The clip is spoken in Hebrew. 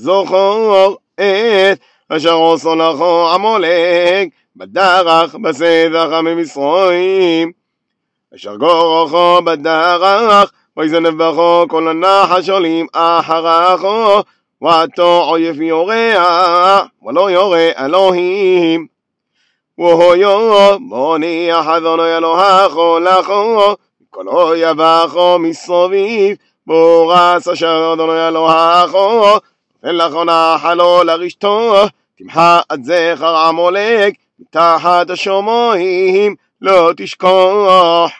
זוכר את אשר עושו לכו עמולק בדרך בסבח הממצרים. אשר גורךו בדרך ויזנב בכו כל הנחש עולים אחרכו ועתו עויף יורע ולא יורא אלוהים. והויו מוניח אדוני אלוהכו לכו כל אויבךו מסביב בורס אשר אדוני אלוהכו ולכו נחלו לרשתו תמחה עד זכר עמולק מתחת השמיים לא תשכח